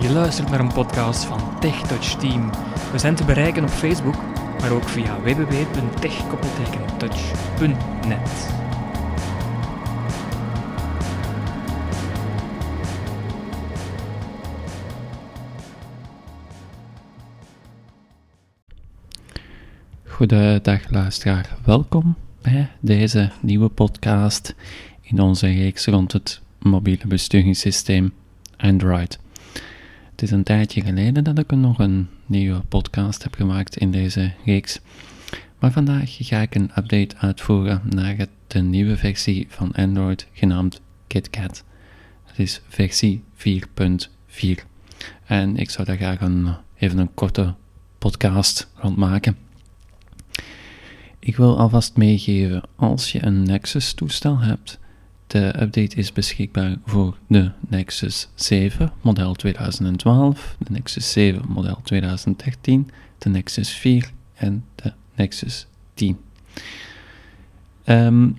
Je luistert naar een podcast van TechTouch Team. We zijn te bereiken op Facebook, maar ook via www.tech-touch.net. Goedendag luisteraar, welkom bij deze nieuwe podcast in onze reeks rond het mobiele besturingssysteem Android. Het is een tijdje geleden dat ik nog een nieuwe podcast heb gemaakt in deze reeks, maar vandaag ga ik een update uitvoeren naar de nieuwe versie van Android genaamd KitKat. Het is versie 4.4 en ik zou daar graag een, even een korte podcast rond maken. Ik wil alvast meegeven, als je een Nexus-toestel hebt, de update is beschikbaar voor de Nexus 7 model 2012, de Nexus 7 model 2013, de Nexus 4 en de Nexus 10. Um,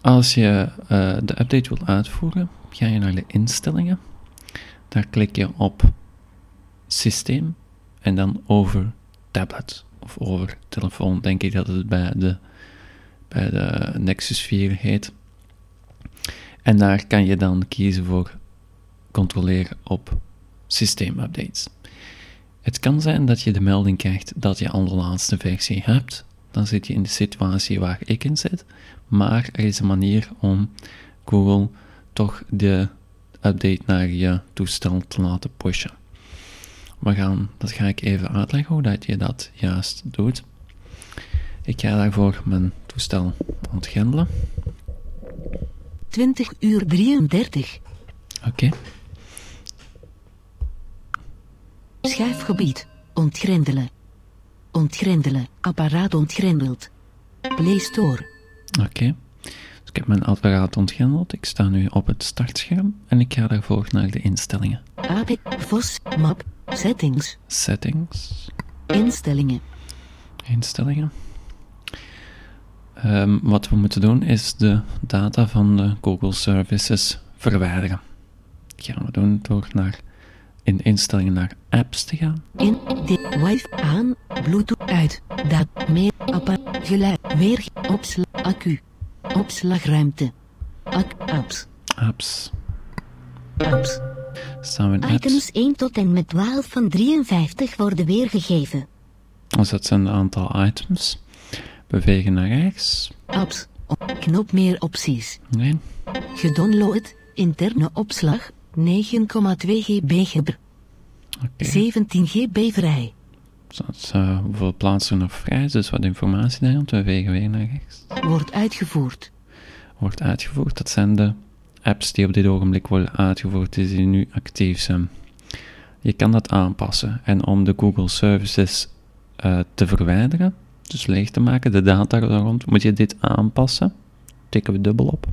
als je uh, de update wilt uitvoeren, ga je naar de instellingen. Daar klik je op systeem en dan over tablet of over telefoon, denk ik dat het bij de, bij de Nexus 4 heet. En daar kan je dan kiezen voor controleren op systeemupdates. Het kan zijn dat je de melding krijgt dat je al de laatste versie hebt. Dan zit je in de situatie waar ik in zit. Maar er is een manier om Google toch de update naar je toestel te laten pushen. We gaan, dat ga ik even uitleggen hoe dat je dat juist doet. Ik ga daarvoor mijn toestel ontgrendelen. 20 uur 33. Oké. Okay. Schijfgebied. Ontgrendelen. Ontgrendelen. Apparaat ontgrendeld. Play Store. Oké. Okay. Dus ik heb mijn apparaat ontgrendeld. Ik sta nu op het startscherm en ik ga daarvoor naar de instellingen. AP, VOS, map, settings. Settings. Instellingen. Instellingen. Um, wat we moeten doen is de data van de Google Services verwijderen. Dat gaan we doen door naar in instellingen naar apps te gaan. In de wifi aan, bluetooth uit, dat meer apparaat, geluid, weer, opslag, accu, opslagruimte, Ac apps. Apps. Apps. Staan we in apps. Items 1 tot en met 12 van 53 worden weergegeven. Dus dat zijn een aantal items. Bewegen naar rechts. Apps. Knop meer opties. Nee. Gedownload. Interne opslag. 9,2 GB gebr. Oké. 17 GB vrij. Dat uh, hoeveel plaatsen nog vrij is, dus wat informatie daarom. We bewegen weer naar rechts. Wordt uitgevoerd. Wordt uitgevoerd. Dat zijn de apps die op dit ogenblik worden uitgevoerd, die nu actief zijn. Je kan dat aanpassen. En om de Google Services uh, te verwijderen, dus leeg te maken, de data rond, moet je dit aanpassen. Tikken we dubbel op.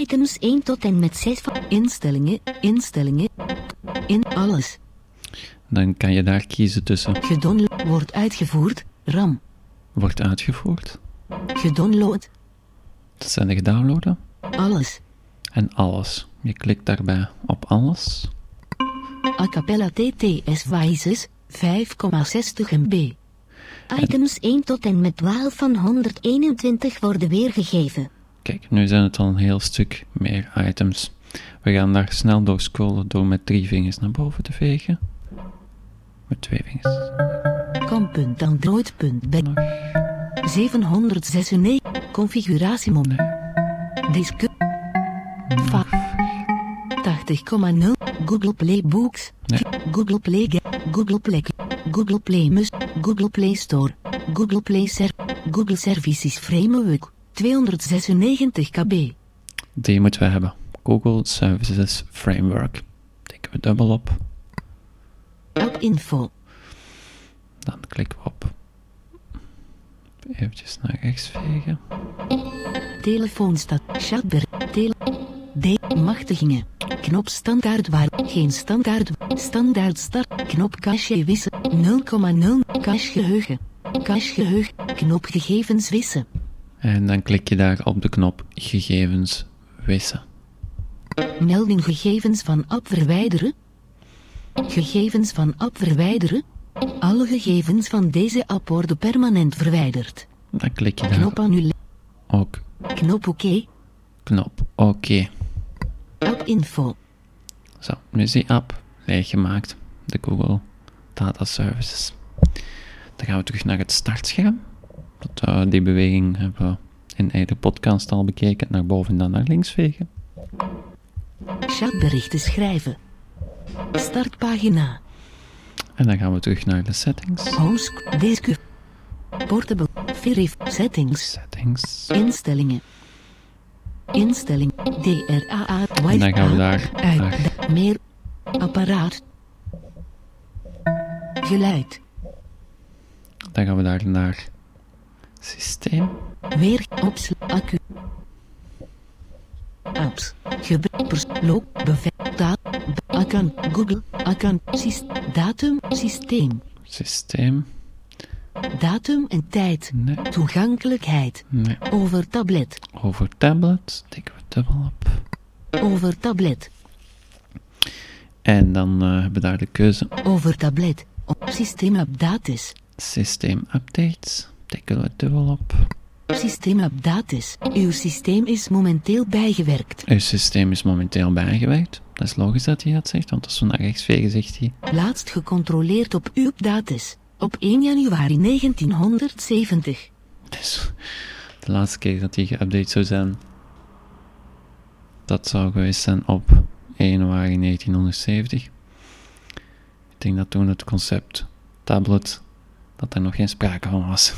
Items 1 tot en met 6 van instellingen, instellingen, in alles. Dan kan je daar kiezen tussen. Gedownload wordt uitgevoerd, RAM. Wordt uitgevoerd. Gedownload. Dat zijn de gedownloaden. Alles. En alles. Je klikt daarbij op alles. A cappella TTS Wijzes, 5,60 MB. Items 1 tot en met 12 van 121 worden weergegeven. Kijk, nu zijn het al een heel stuk meer items. We gaan daar snel door scrollen door met drie vingers naar boven te vegen. Met twee vingers. Com.android.b 796 configuratiemom. Disc 80,0 Google Play Books. Nee. Google Play Google Play Google Play Mus Google Play Store Google Play Ser Google Services Framework 296 kb. Die moeten we hebben. Google Services Framework. Tikken we dubbel op. App info. Dan klikken we op. Eventjes naar rechts vegen. Telefoonstad. Chatber. Tele. D. Machtigingen. Knop standaard waar. Geen standaard. Standaard start. Knop cache wissen. 0,0. Cache geheugen. Cache geheugen. Knop gegevens wissen. En dan klik je daar op de knop gegevens wissen. Melding gegevens van app verwijderen. Gegevens van app verwijderen. Alle gegevens van deze app worden permanent verwijderd. Dan klik je daar Knop annuleren. ook Knop oké. knop oké. App info. Zo, nu is die app gemaakt. De Google Data Services. Dan gaan we terug naar het startscherm. Dat, eh, die beweging hebben we in de podcast al bekeken. Naar boven en dan naar links vegen. Chatberichten schrijven. Startpagina. En dan gaan we terug naar de settings. Host. Portable. Verif. Settings. Settings. Instellingen. Instelling. DRAA. En dan gaan we daar Uit. Meer. Apparaat. Geluid. Dan gaan we daar naar systeem. Weer. Ops. Accu. Apps. Gebruikers. Loop. Bevel. Da. b- Account. Google. Account. Syst datum. Systeem. Systeem. Datum en tijd. Nee, Toegankelijkheid. nee. Over tablet. Over tablet. Tikken we dubbel op. Over tablet. En dan eh, hebben we daar de keuze Over tablet. Op systeemupdates. systeem updates. Tikken we dubbel op. Systeemupdates. Uw systeem is momenteel bijgewerkt. Uw systeem is momenteel bijgewerkt. Dat is logisch dat hij dat zegt, want als we naar rechts vegen zegt hij... Laatst gecontroleerd op uw updates. Op 1 januari 1970. Dus de laatste keer dat die geüpdate zou zijn, dat zou geweest zijn op 1 januari 1970. Ik denk dat toen het concept tablet, dat er nog geen sprake van was.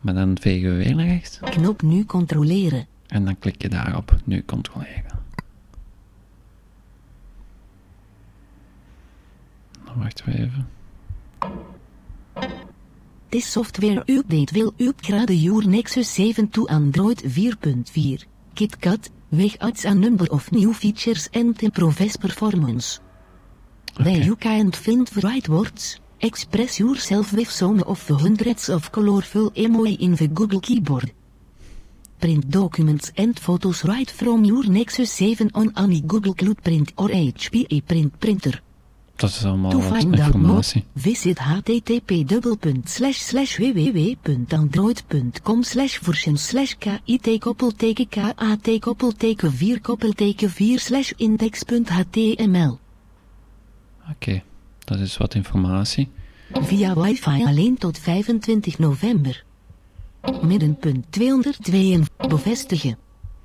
Maar dan vegen we weer naar rechts Knop nu controleren. en dan klik je daarop, nu controleren. Dan wachten we even. This software update will upgrade your Nexus 7 to Android 4.4. KitKat, weg adds a number of new features and improves performance. Where Oké. you can't find the right words, express yourself with some of the hundreds of colorful emoji in the Google keyboard. Print documents and photos right from your Nexus 7 on any Google Cloud Print or HP print printer. Dat is allemaal wat informatie. visit http www.android.com version kit koppelteken kat koppelteken 4 koppelteken 4 slash index.html. Oké, dat is wat informatie. Via wifi alleen tot 25 november. Middenpunt 202 bevestigen.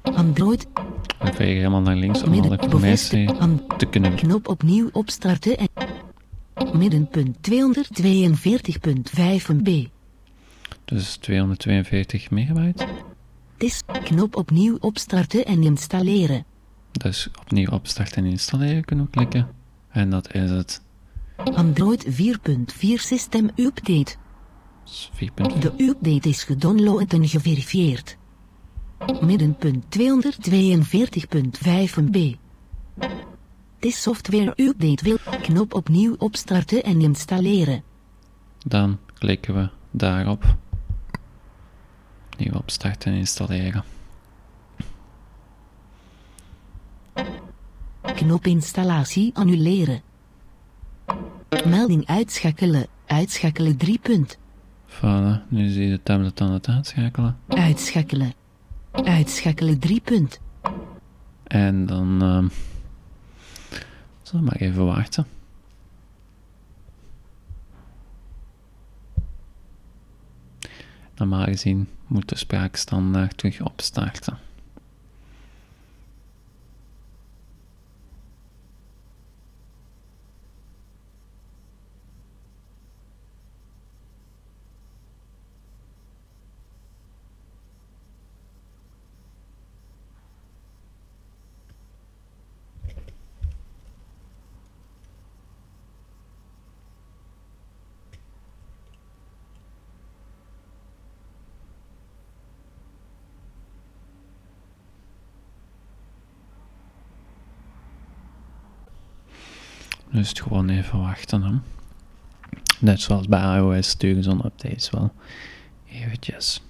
Android We vegen helemaal naar links om alle informatie te kunnen knop opnieuw opstarten en middenpunt 242.5 MB. Dus 242 megabyte. Dis knop opnieuw opstarten en installeren. Dus opnieuw opstarten en installeren kunnen we klikken. En dat is het. Android 4.4 System Update. Dus 4.4. De update is gedownload en geverifieerd. Middenpunt 242.5 MB. This software update wil knop opnieuw opstarten en installeren. Dan klikken we daarop. Opnieuw opstarten en installeren. Knop installatie annuleren. Melding uitschakelen. Uitschakelen 3 punt. Voilà, nu zie je de tablet aan het uitschakelen. Uitschakelen. Uitschakelen 3 punt. En dan. ehm zullen we maar even wachten. Normaal gezien moet de spraakstandaard terug opstarten. Nu is het gewoon even wachten. Hè. Net zoals bij iOS sturen zo'n updates wel. Eventjes.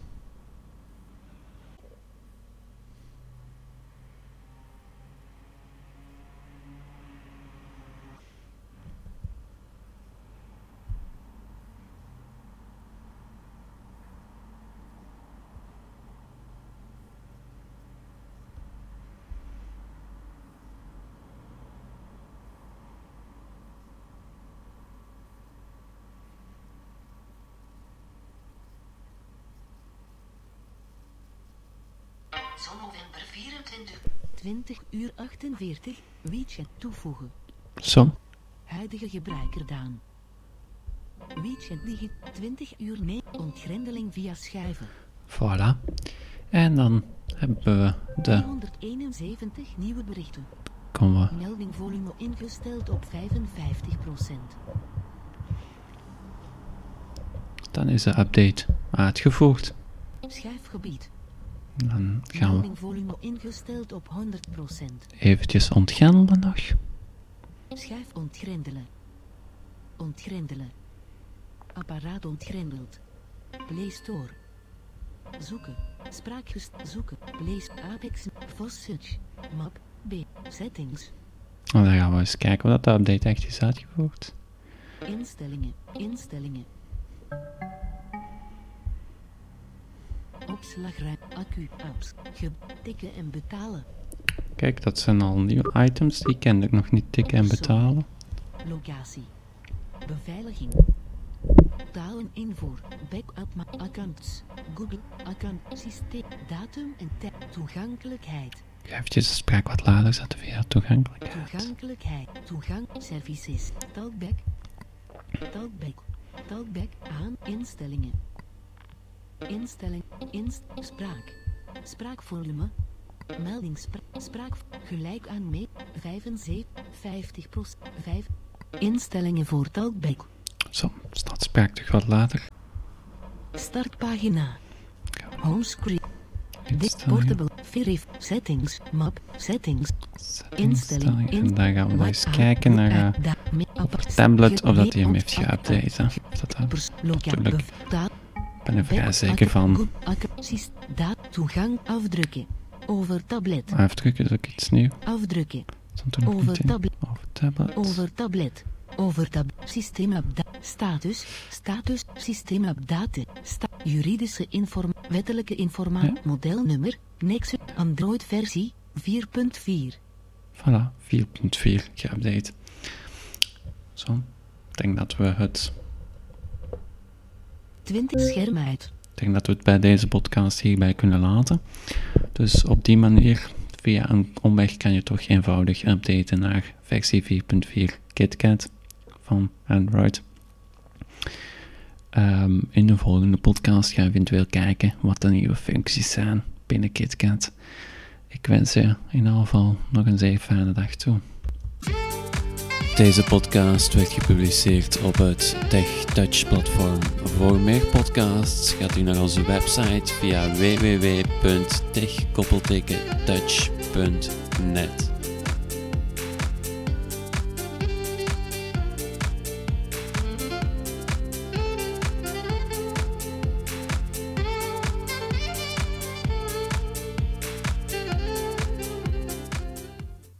Zo november 24. 20 uur 48. WeChat toevoegen. Zo, Huidige gebruiker Daan. WeChat digit 20 uur nee. Ontgrendeling via schuiven. voilà. En dan hebben we de, 271 nieuwe berichten. komen we, Melding volume ingesteld op 55%. dan is de update uitgevoerd. Schuifgebied. Dan gaan we ingesteld op 100%. eventjes ontgrendelen nog. Schuif ontgrendelen. Ontgrendelen. Apparaat ontgrendeld. Play Store. Zoeken. Spraakgest zoeken. Play Apex. Vos Search. Map. B. Settings. En dan gaan we eens kijken of dat update echt is uitgevoerd. Instellingen. Instellingen. Opslagruim. Accu. Apps. Tikken en betalen. Kijk, dat zijn al nieuwe items. Die kende ik nog niet tikken en betalen. Locatie. Beveiliging. Talen invoer. Backup accounts. Google account systeem. Datum en tijd. Toegankelijkheid. Ik ga eventjes de spraak wat lager zetten via toegankelijkheid. Toegankelijkheid. Toegang. Services. Talkback. Talkback. Talkback aan. Instellingen. Instelling. Inst. Spraak. Spraakvolume. Melding. spra- spraak. Gelijk aan mee. 75. 50 5. Instellingen voor Talkback. Zo, staat spraak toch wat later. Startpagina. Homescreen. Dit portable. Verif. Settings. Map. Settings. settings, Instelling. instellingen. En dan gaan we eens kijken naar eh, apart- tablet of dat hij hem heeft geüpdate. Of dat dat- pers- ben er vrij zeker van. daad- toegang afdrukken. Over tablet. Afdrukken is ook iets nieuws. Afdrukken. Er Over tablet. Over tablet. Over tablet. Over tab. Systeemupdate. Status. Status. Systeemupdate. Sta juridische inform. Wettelijke informatie. Ja. Modelnummer. Nexus. Android versie 4.4. Voilà, 4.4 geüpdate. Zo, ik denk dat we het 20 scherm uit. Ik denk dat we het bij deze podcast hierbij kunnen laten. Dus op die manier, via een omweg, kan je toch eenvoudig updaten naar versie 4.4 KitKat van Android. Ehm, in de volgende podcast gaan we eventueel kijken wat de nieuwe functies zijn binnen KitKat. Ik wens je in ieder geval nog een zeer fijne dag toe. Deze podcast werd gepubliceerd op het TechTouch platform. Voor meer podcasts gaat u naar onze website via www.tech-touch.net.